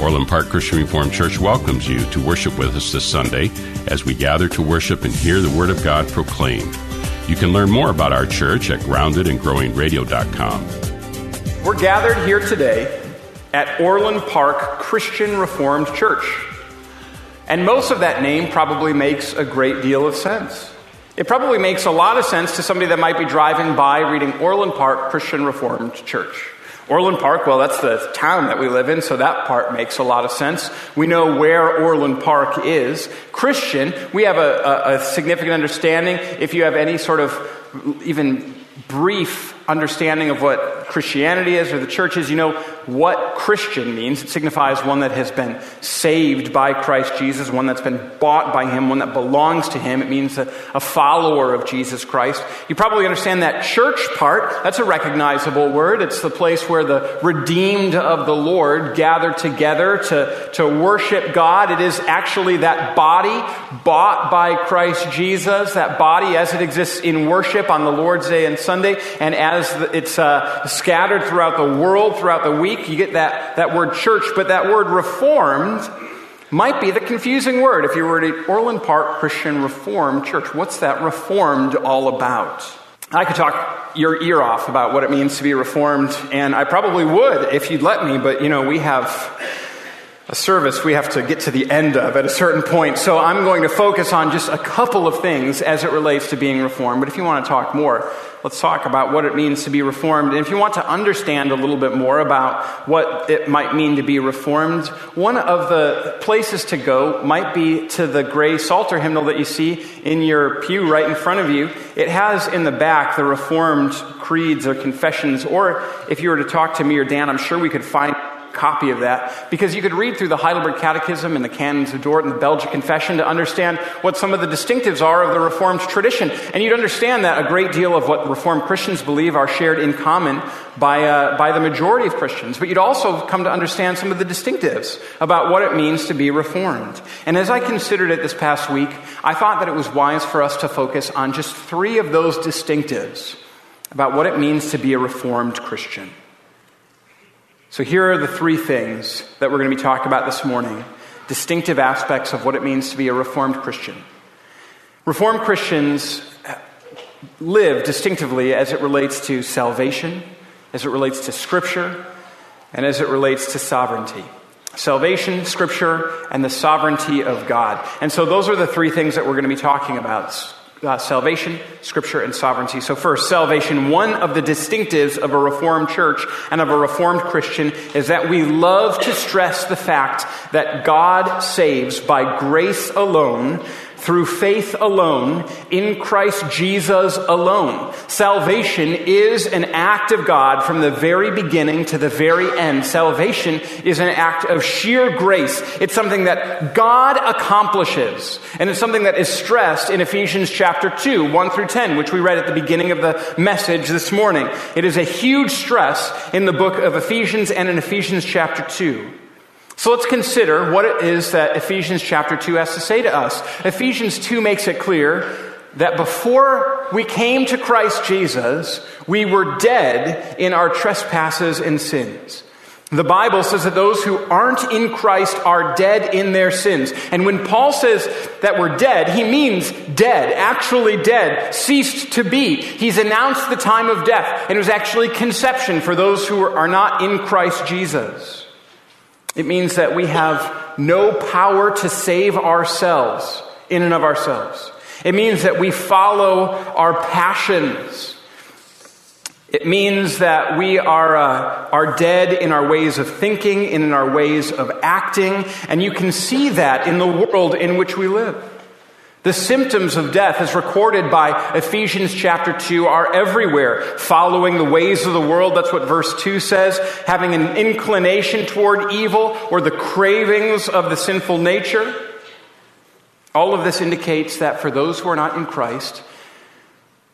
Orland Park Christian Reformed Church welcomes you to worship with us this Sunday as we gather to worship and hear the Word of God proclaimed. You can learn more about our church at groundedandgrowingradio.com. We're gathered here today at Orland Park Christian Reformed Church. And most of that name probably makes a great deal of sense. It probably makes a lot of sense to somebody that might be driving by reading Orland Park Christian Reformed Church. Orland Park, well, that's the town that we live in, so that part makes a lot of sense. We know where Orland Park is. Christian, we have a, a, a significant understanding. If you have any sort of even brief understanding of what Christianity is or the church is, you know what Christian means. It signifies one that has been saved by Christ Jesus, one that's been bought by Him, one that belongs to Him. It means a, a follower of Jesus Christ. You probably understand that church part. That's a recognizable word. It's the place where the redeemed of the Lord gather together to, to worship God. It is actually that body bought by Christ Jesus, that body as it exists in worship on the Lord's Day and Sunday, and as it's uh, scattered throughout the world, throughout the week. You get that, that word church, but that word reformed might be the confusing word. If you were at Orland Park Christian Reformed Church, what's that reformed all about? I could talk your ear off about what it means to be reformed, and I probably would if you'd let me, but you know, we have a service we have to get to the end of at a certain point. So I'm going to focus on just a couple of things as it relates to being reformed. But if you want to talk more, let's talk about what it means to be reformed. And if you want to understand a little bit more about what it might mean to be reformed, one of the places to go might be to the gray Psalter hymnal that you see in your pew right in front of you. It has in the back the reformed creeds or confessions, or if you were to talk to me or Dan, I'm sure we could find copy of that because you could read through the Heidelberg Catechism and the Canons of Dort and the Belgic Confession to understand what some of the distinctives are of the Reformed tradition. And you'd understand that a great deal of what Reformed Christians believe are shared in common by, uh, by the majority of Christians. But you'd also come to understand some of the distinctives about what it means to be Reformed. And as I considered it this past week, I thought that it was wise for us to focus on just three of those distinctives about what it means to be a Reformed Christian. So, here are the three things that we're going to be talking about this morning distinctive aspects of what it means to be a Reformed Christian. Reformed Christians live distinctively as it relates to salvation, as it relates to Scripture, and as it relates to sovereignty. Salvation, Scripture, and the sovereignty of God. And so, those are the three things that we're going to be talking about uh, salvation, scripture, and sovereignty. So, first, salvation. One of the distinctives of a Reformed church and of a Reformed Christian is that we love to stress the fact that God saves by grace alone through faith alone, in Christ Jesus alone. Salvation is an act of God from the very beginning to the very end. Salvation is an act of sheer grace. It's something that God accomplishes. And it's something that is stressed in Ephesians chapter 2, 1 through 10, which we read at the beginning of the message this morning. It is a huge stress in the book of Ephesians and in Ephesians chapter 2. So let's consider what it is that Ephesians chapter 2 has to say to us. Ephesians 2 makes it clear that before we came to Christ Jesus, we were dead in our trespasses and sins. The Bible says that those who aren't in Christ are dead in their sins. And when Paul says that we're dead, he means dead, actually dead, ceased to be. He's announced the time of death, and it was actually conception for those who are not in Christ Jesus. It means that we have no power to save ourselves in and of ourselves. It means that we follow our passions. It means that we are, uh, are dead in our ways of thinking, and in our ways of acting, and you can see that in the world in which we live. The symptoms of death, as recorded by Ephesians chapter 2, are everywhere. Following the ways of the world, that's what verse 2 says, having an inclination toward evil or the cravings of the sinful nature. All of this indicates that for those who are not in Christ,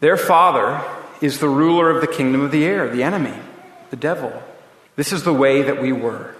their father is the ruler of the kingdom of the air, the enemy, the devil. This is the way that we were.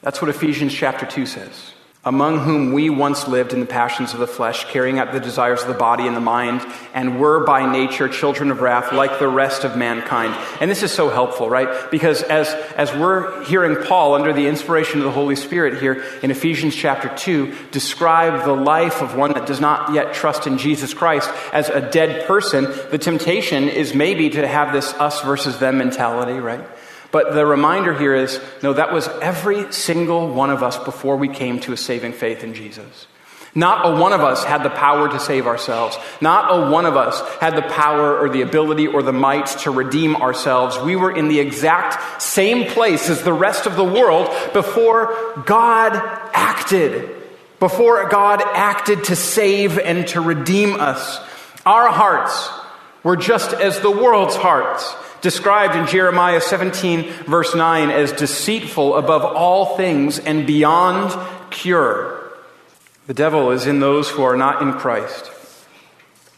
That's what Ephesians chapter 2 says among whom we once lived in the passions of the flesh, carrying out the desires of the body and the mind, and were by nature children of wrath like the rest of mankind. And this is so helpful, right? Because as, as we're hearing Paul, under the inspiration of the Holy Spirit here in Ephesians chapter 2, describe the life of one that does not yet trust in Jesus Christ as a dead person, the temptation is maybe to have this us versus them mentality, right? But the reminder here is no, that was every single one of us before we came to a saving faith in Jesus. Not a one of us had the power to save ourselves. Not a one of us had the power or the ability or the might to redeem ourselves. We were in the exact same place as the rest of the world before God acted. Before God acted to save and to redeem us. Our hearts were just as the world's hearts described in Jeremiah 17, verse 9, as deceitful above all things and beyond cure. The devil is in those who are not in Christ,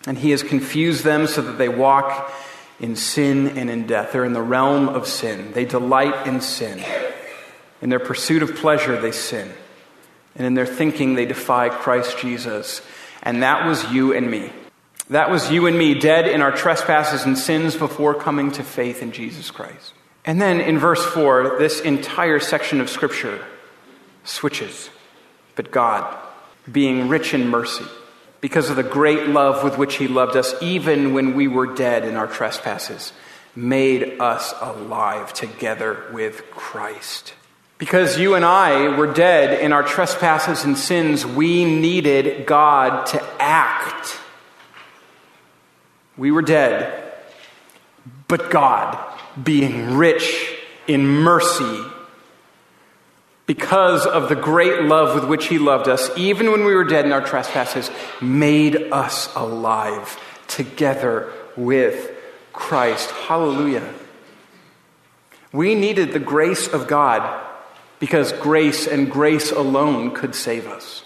and he has confused them so that they walk in sin and in death. They're in the realm of sin. They delight in sin. In their pursuit of pleasure, they sin. And in their thinking, they defy Christ Jesus. And that was you and me. That was you and me, dead in our trespasses and sins before coming to faith in Jesus Christ. And then in verse 4, this entire section of Scripture switches. But God, being rich in mercy, because of the great love with which He loved us, even when we were dead in our trespasses, made us alive together with Christ. Because you and I were dead in our trespasses and sins, we needed God to act we were dead, but God, being rich in mercy, because of the great love with which He loved us, even when we were dead in our trespasses, made us alive together with Christ. Hallelujah. We needed the grace of God because grace and grace alone could save us.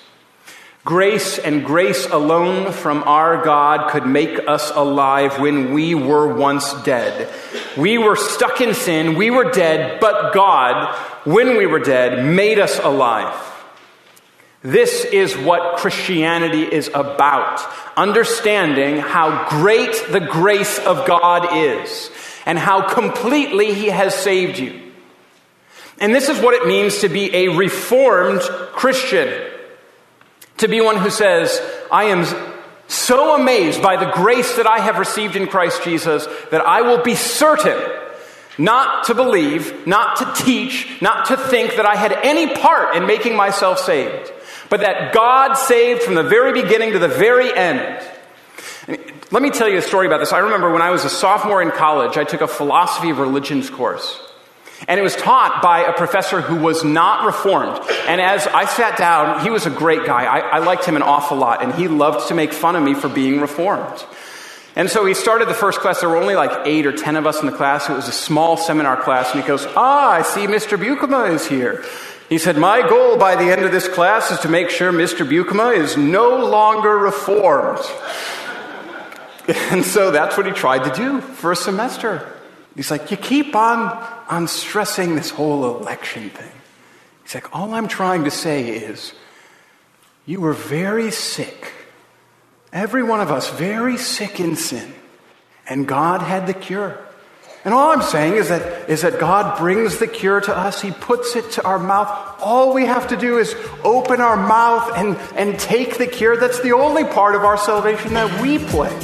Grace and grace alone from our God could make us alive when we were once dead. We were stuck in sin, we were dead, but God, when we were dead, made us alive. This is what Christianity is about. Understanding how great the grace of God is and how completely He has saved you. And this is what it means to be a reformed Christian. To be one who says, I am so amazed by the grace that I have received in Christ Jesus that I will be certain not to believe, not to teach, not to think that I had any part in making myself saved, but that God saved from the very beginning to the very end. Let me tell you a story about this. I remember when I was a sophomore in college, I took a philosophy of religions course. And it was taught by a professor who was not reformed. And as I sat down, he was a great guy. I, I, liked him an awful lot, and he loved to make fun of me for being reformed. And so he started the first class. There were only like eight or ten of us in the class. It was a small seminar class. And he goes, Ah, I see Mr. Buikema is here. He said, My goal by the end of this class is to make sure Mr. Buikema is no longer reformed. And so that's what he tried to do for a semester. He's like, You keep on, on stressing this whole election thing. He's like, All I'm trying to say is, you were very sick. Every one of us very sick in sin. And God had the cure. And all I'm saying is that, is that God brings the cure to us. He puts it to our mouth. All we have to do is open our mouth and, and take the cure. That's the only part of our salvation that we play.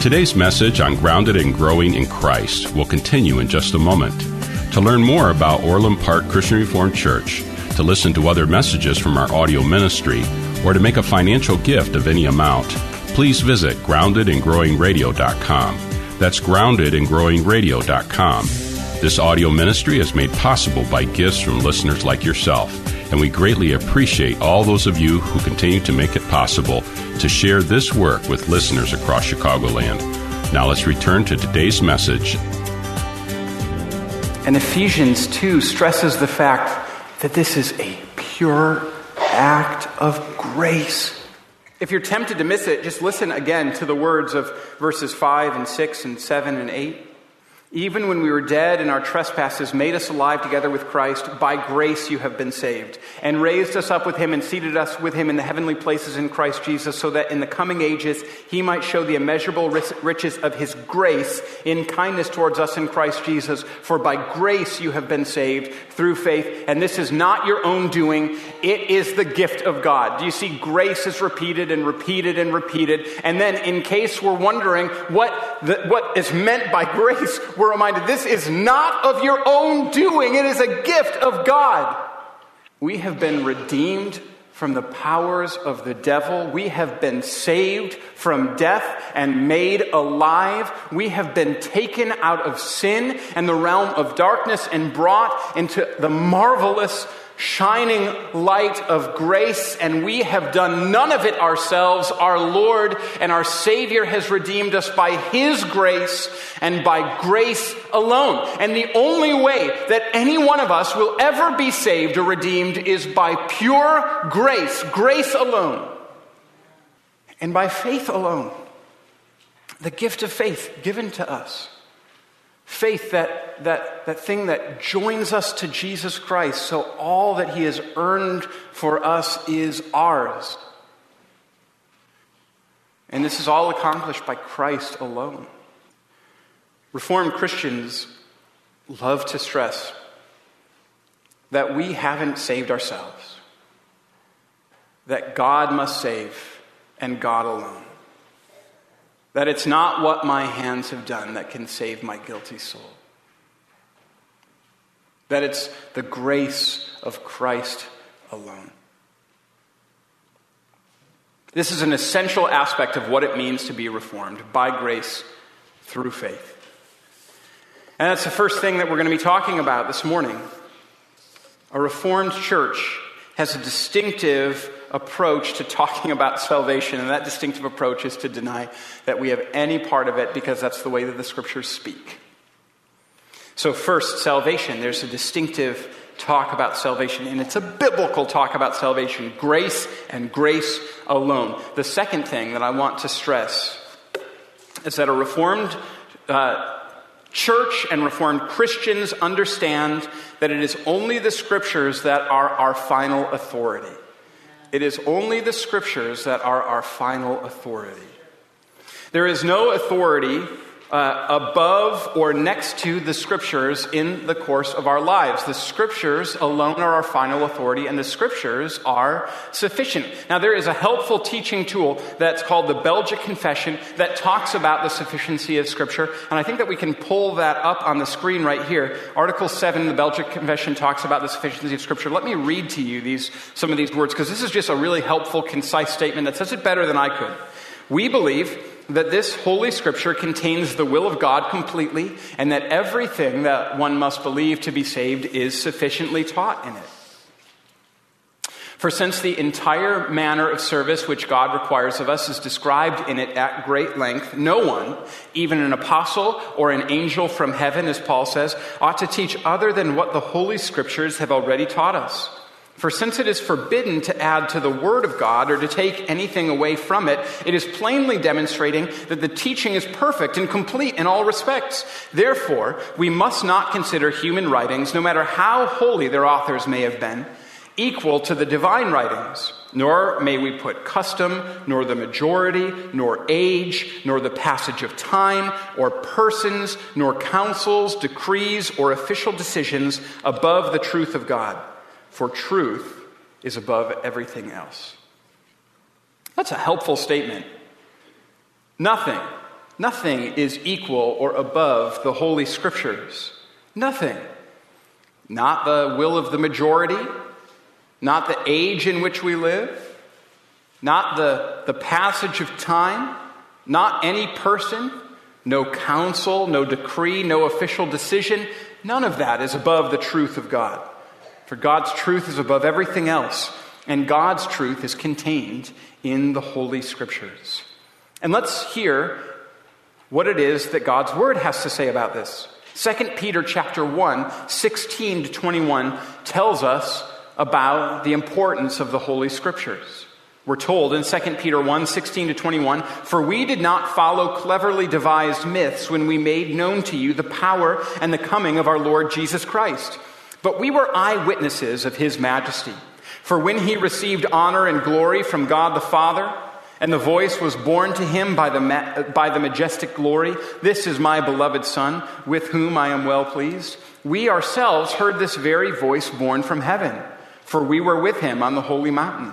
Today's message on Grounded and Growing in Christ will continue in just a moment. To learn more about Orland Park Christian Reformed Church, to listen to other messages from our audio ministry, or to make a financial gift of any amount, please visit groundedandgrowingradio.com. That's groundedandgrowingradio.com. This audio ministry is made possible by gifts from listeners like yourself, and we greatly appreciate all those of you who continue to make it possible to share this work with listeners across Chicagoland. Now let's return to today's message. And Ephesians 2 stresses the fact that this is a pure act of grace. If you're tempted to miss it, just listen again to the words of verses 5 and 6 and 7 and 8. Even when we were dead in our trespasses, made us alive together with Christ. By grace you have been saved, and raised us up with him and seated us with him in the heavenly places in Christ Jesus, so that in the coming ages he might show the immeasurable riches of his grace in kindness towards us in Christ Jesus. For by grace you have been saved through faith, and this is not your own doing, it is the gift of God. Do you see? Grace is repeated and repeated and repeated. And then, in case we're wondering what, the, what is meant by grace, we're reminded this is not of your own doing, it is a gift of God. We have been redeemed from the powers of the devil. We have been saved from death and made alive. We have been taken out of sin and the realm of darkness and brought into the marvelous shining light of grace, and we have done none of it ourselves. Our Lord and our Savior has redeemed us by His grace and by grace alone. And the only way that any one of us will ever be saved or redeemed is by pure grace, grace alone, and by faith alone. The gift of faith given to us. Faith, that, that, that thing that joins us to Jesus Christ, so all that He has earned for us is ours. And this is all accomplished by Christ alone. Reformed Christians love to stress that we haven't saved ourselves, that God must save and God alone. That it's not what my hands have done that can save my guilty soul. That it's the grace of Christ alone. This is an essential aspect of what it means to be reformed by grace through faith. And that's the first thing that we're going to be talking about this morning. A reformed church has a distinctive approach to talking about salvation, and that distinctive approach is to deny that we have any part of it because that's the way that the scriptures speak. So, first, salvation. There's a distinctive talk about salvation, and it's a biblical talk about salvation grace and grace alone. The second thing that I want to stress is that a reformed uh, church and reformed Christians understand that it is only the scriptures that are our final authority. It is only the scriptures that are our final authority. There is no authority uh, above or next to the scriptures in the course of our lives. The scriptures alone are our final authority, and the scriptures are sufficient. Now, there is a helpful teaching tool that's called the Belgic Confession that talks about the sufficiency of scripture, and I think that we can pull that up on the screen right here. Article 7, the Belgic Confession talks about the sufficiency of scripture. Let me read to you these, some of these words, because this is just a really helpful, concise statement that says it better than I could. We believe that this Holy Scripture contains the will of God completely, and that everything that one must believe to be saved is sufficiently taught in it. For since the entire manner of service which God requires of us is described in it at great length, no one, even an apostle or an angel from heaven, as Paul says, ought to teach other than what the Holy Scriptures have already taught us. For since it is forbidden to add to the Word of God or to take anything away from it, it is plainly demonstrating that the teaching is perfect and complete in all respects. Therefore, we must not consider human writings, no matter how holy their authors may have been, equal to the divine writings. Nor may we put custom, nor the majority, nor age, nor the passage of time, or persons, nor councils, decrees, or official decisions above the truth of God for truth is above everything else. That's a helpful statement. Nothing, nothing is equal or above the Holy Scriptures. Nothing. Not the will of the majority, not the age in which we live, not the, the passage of time, not any person, no council, no decree, no official decision. None of that is above the truth of God. For God's truth is above everything else, and God's truth is contained in the Holy Scriptures. And let's hear what it is that God's Word has to say about this. 2 Peter chapter 1, 16 to 21 tells us about the importance of the Holy Scriptures. We're told in 2 Peter 1 16 to 21, For we did not follow cleverly devised myths when we made known to you the power and the coming of our Lord Jesus Christ, but we were eyewitnesses of his majesty. For when he received honor and glory from God the Father, and the voice was borne to him by the, ma- by the majestic glory, This is my beloved Son, with whom I am well pleased. We ourselves heard this very voice borne from heaven, for we were with him on the holy mountain.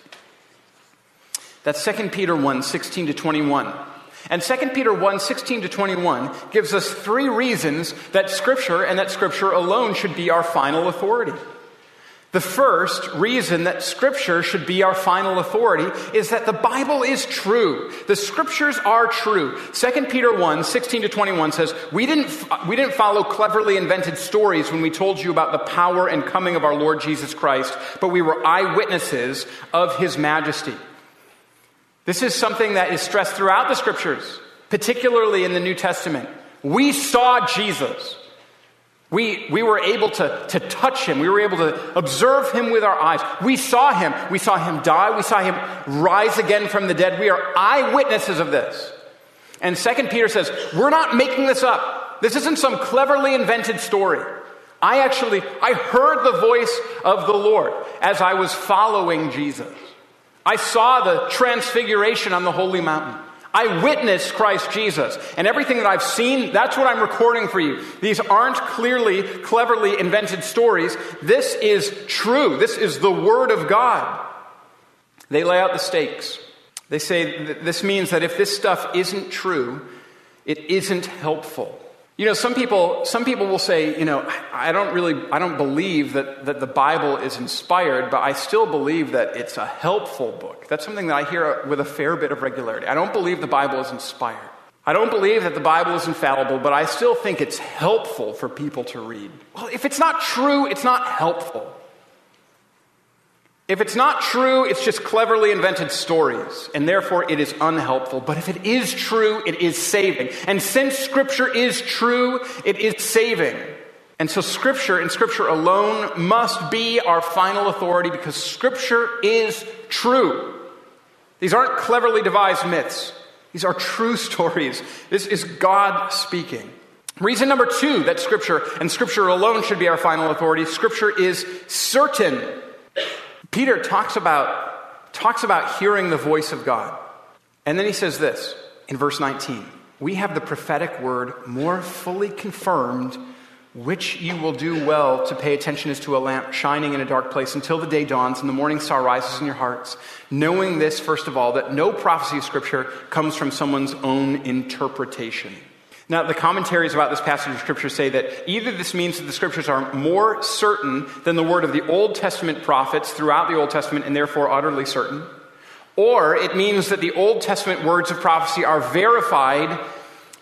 That's 2 Peter 1 16 to 21. And 2 Peter 1 16 to 21 gives us three reasons that Scripture and that Scripture alone should be our final authority. The first reason that Scripture should be our final authority is that the Bible is true. The Scriptures are true. 2 Peter 1 16 to 21 says, we didn't, we didn't follow cleverly invented stories when we told you about the power and coming of our Lord Jesus Christ, but we were eyewitnesses of His majesty. This is something that is stressed throughout the scriptures, particularly in the New Testament. We saw Jesus. We, we were able to, to touch him. We were able to observe him with our eyes. We saw him. We saw him die. We saw him rise again from the dead. We are eyewitnesses of this. And Second Peter says, we're not making this up. This isn't some cleverly invented story. I actually, I heard the voice of the Lord as I was following Jesus. I saw the transfiguration on the holy mountain. I witnessed Christ Jesus. And everything that I've seen, that's what I'm recording for you. These aren't clearly, cleverly invented stories. This is true. This is the Word of God. They lay out the stakes. They say this means that if this stuff isn't true, it isn't helpful. You know, some people, some people will say, you know, I don't really, I don't believe that, that the Bible is inspired, but I still believe that it's a helpful book. That's something that I hear with a fair bit of regularity. I don't believe the Bible is inspired. I don't believe that the Bible is infallible, but I still think it's helpful for people to read. Well, if it's not true, it's not helpful. If it's not true, it's just cleverly invented stories, and therefore it is unhelpful. But if it is true, it is saving. And since Scripture is true, it is saving. And so Scripture and Scripture alone must be our final authority because Scripture is true. These aren't cleverly devised myths, these are true stories. This is God speaking. Reason number two that Scripture and Scripture alone should be our final authority Scripture is certain. Peter talks about, talks about hearing the voice of God. And then he says this in verse 19 We have the prophetic word more fully confirmed, which you will do well to pay attention as to a lamp shining in a dark place until the day dawns and the morning star rises in your hearts. Knowing this, first of all, that no prophecy of Scripture comes from someone's own interpretation. Now, the commentaries about this passage of Scripture say that either this means that the Scriptures are more certain than the word of the Old Testament prophets throughout the Old Testament and therefore utterly certain, or it means that the Old Testament words of prophecy are verified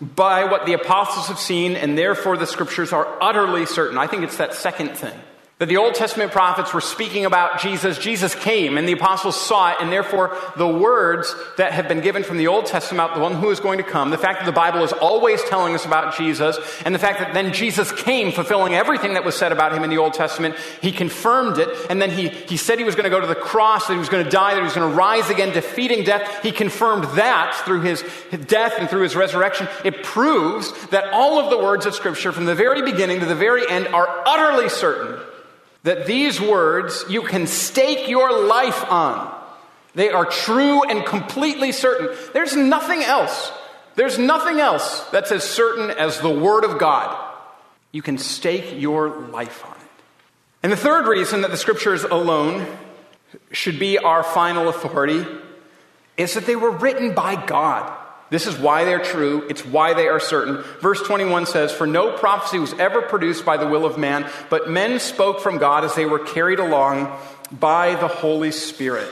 by what the apostles have seen and therefore the Scriptures are utterly certain. I think it's that second thing that the Old Testament prophets were speaking about Jesus. Jesus came and the apostles saw it, and therefore the words that have been given from the Old Testament, the one who is going to come, the fact that the Bible is always telling us about Jesus, and the fact that then Jesus came fulfilling everything that was said about him in the Old Testament, he confirmed it, and then he, he said he was going to go to the cross, that he was going to die, that he was going to rise again, defeating death. He confirmed that through his death and through his resurrection. It proves that all of the words of Scripture from the very beginning to the very end are utterly certain that these words you can stake your life on. They are true and completely certain. There's nothing else There's nothing else that's as certain as the Word of God. You can stake your life on it. And the third reason that the Scriptures alone should be our final authority is that they were written by God. This is why they're true. It's why they are certain. Verse 21 says, For no prophecy was ever produced by the will of man, but men spoke from God as they were carried along by the Holy Spirit.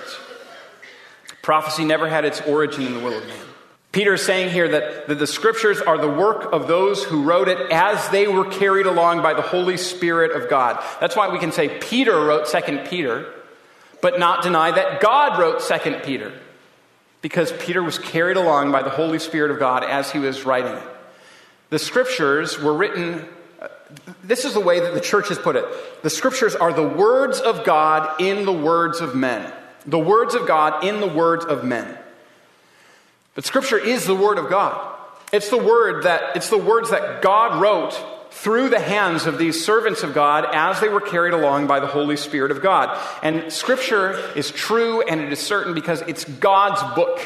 Prophecy never had its origin in the will of man. Peter is saying here that, that the scriptures are the work of those who wrote it as they were carried along by the Holy Spirit of God. That's why we can say Peter wrote 2 Peter, but not deny that God wrote 2 Peter because Peter was carried along by the Holy Spirit of God as he was writing it. The scriptures were written, uh, this is the way that the church has put it. The scriptures are the words of God in the words of men. The words of God in the words of men. But scripture is the word of God. It's the word that it's the words that God wrote through the hands of these servants of God as they were carried along by the Holy Spirit of God. And Scripture is true and it is certain because it's God's book.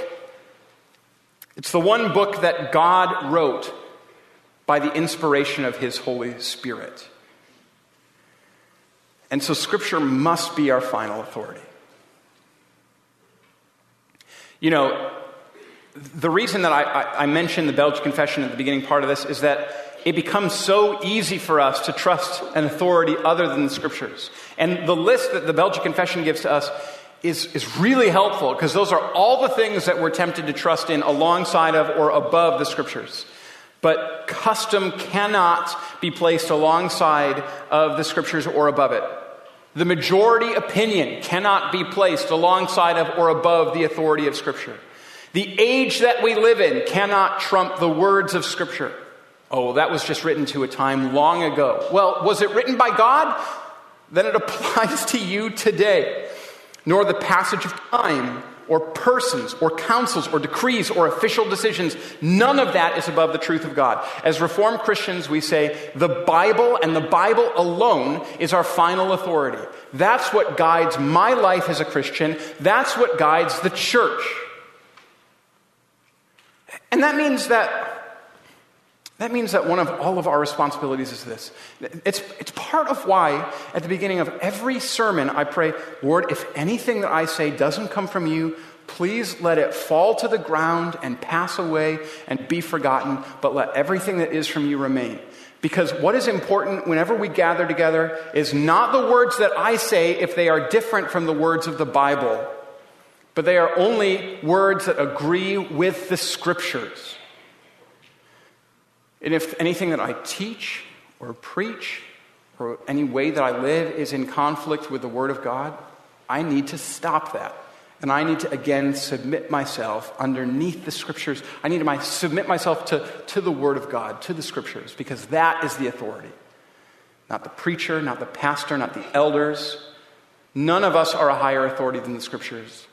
It's the one book that God wrote by the inspiration of His Holy Spirit. And so Scripture must be our final authority. You know, the reason that I, I, I mentioned the Belgic Confession at the beginning part of this is that it becomes so easy for us to trust an authority other than the scriptures. And the list that the Belgic Confession gives to us is, is really helpful because those are all the things that we're tempted to trust in alongside of or above the scriptures. But custom cannot be placed alongside of the scriptures or above it. The majority opinion cannot be placed alongside of or above the authority of scripture. The age that we live in cannot trump the words of scripture. Oh, that was just written to a time long ago. Well, was it written by God? Then it applies to you today. Nor the passage of time, or persons, or councils, or decrees, or official decisions. None of that is above the truth of God. As Reformed Christians, we say the Bible and the Bible alone is our final authority. That's what guides my life as a Christian. That's what guides the church. And that means that that means that one of all of our responsibilities is this. It's, it's part of why, at the beginning of every sermon, I pray, Lord, if anything that I say doesn't come from you, please let it fall to the ground and pass away and be forgotten, but let everything that is from you remain. Because what is important whenever we gather together is not the words that I say if they are different from the words of the Bible, but they are only words that agree with the scriptures. And if anything that I teach or preach or any way that I live is in conflict with the Word of God, I need to stop that. And I need to again submit myself underneath the Scriptures. I need to submit myself to, to the Word of God, to the Scriptures, because that is the authority. Not the preacher, not the pastor, not the elders. None of us are a higher authority than the Scriptures.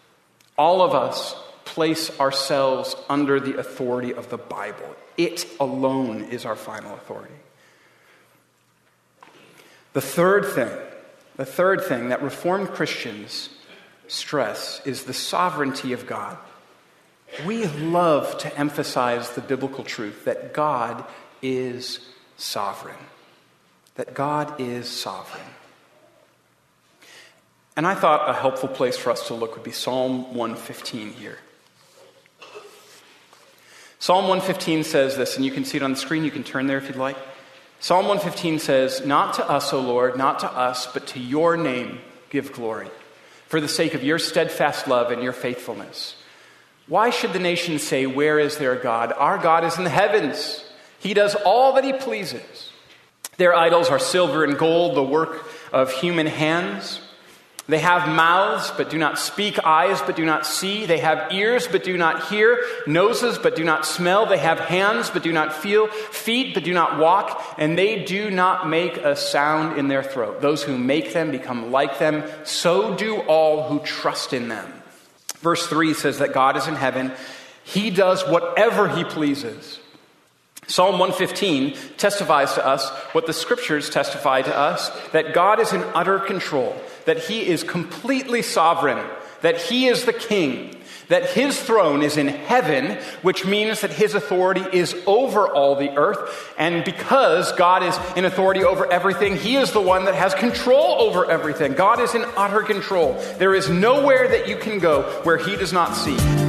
All of us place ourselves under the authority of the Bible. It alone is our final authority. The third thing, the third thing that Reformed Christians stress is the sovereignty of God. We love to emphasize the biblical truth that God is sovereign. That God is sovereign. And I thought a helpful place for us to look would be Psalm 115 here. Psalm 115 says this, and you can see it on the screen. You can turn there if you'd like. Psalm 115 says, Not to us, O Lord, not to us, but to your name give glory, for the sake of your steadfast love and your faithfulness. Why should the nations say, Where is their God? Our God is in the heavens. He does all that he pleases. Their idols are silver and gold, the work of human hands. They have mouths, but do not speak, eyes, but do not see. They have ears, but do not hear, noses, but do not smell. They have hands, but do not feel, feet, but do not walk, and they do not make a sound in their throat. Those who make them become like them. So do all who trust in them. Verse 3 says that God is in heaven. He does whatever he pleases. Psalm 115 testifies to us what the scriptures testify to us that God is in utter control that he is completely sovereign, that he is the king, that his throne is in heaven, which means that his authority is over all the earth. And because God is in authority over everything, he is the one that has control over everything. God is in utter control. There is nowhere that you can go where he does not see.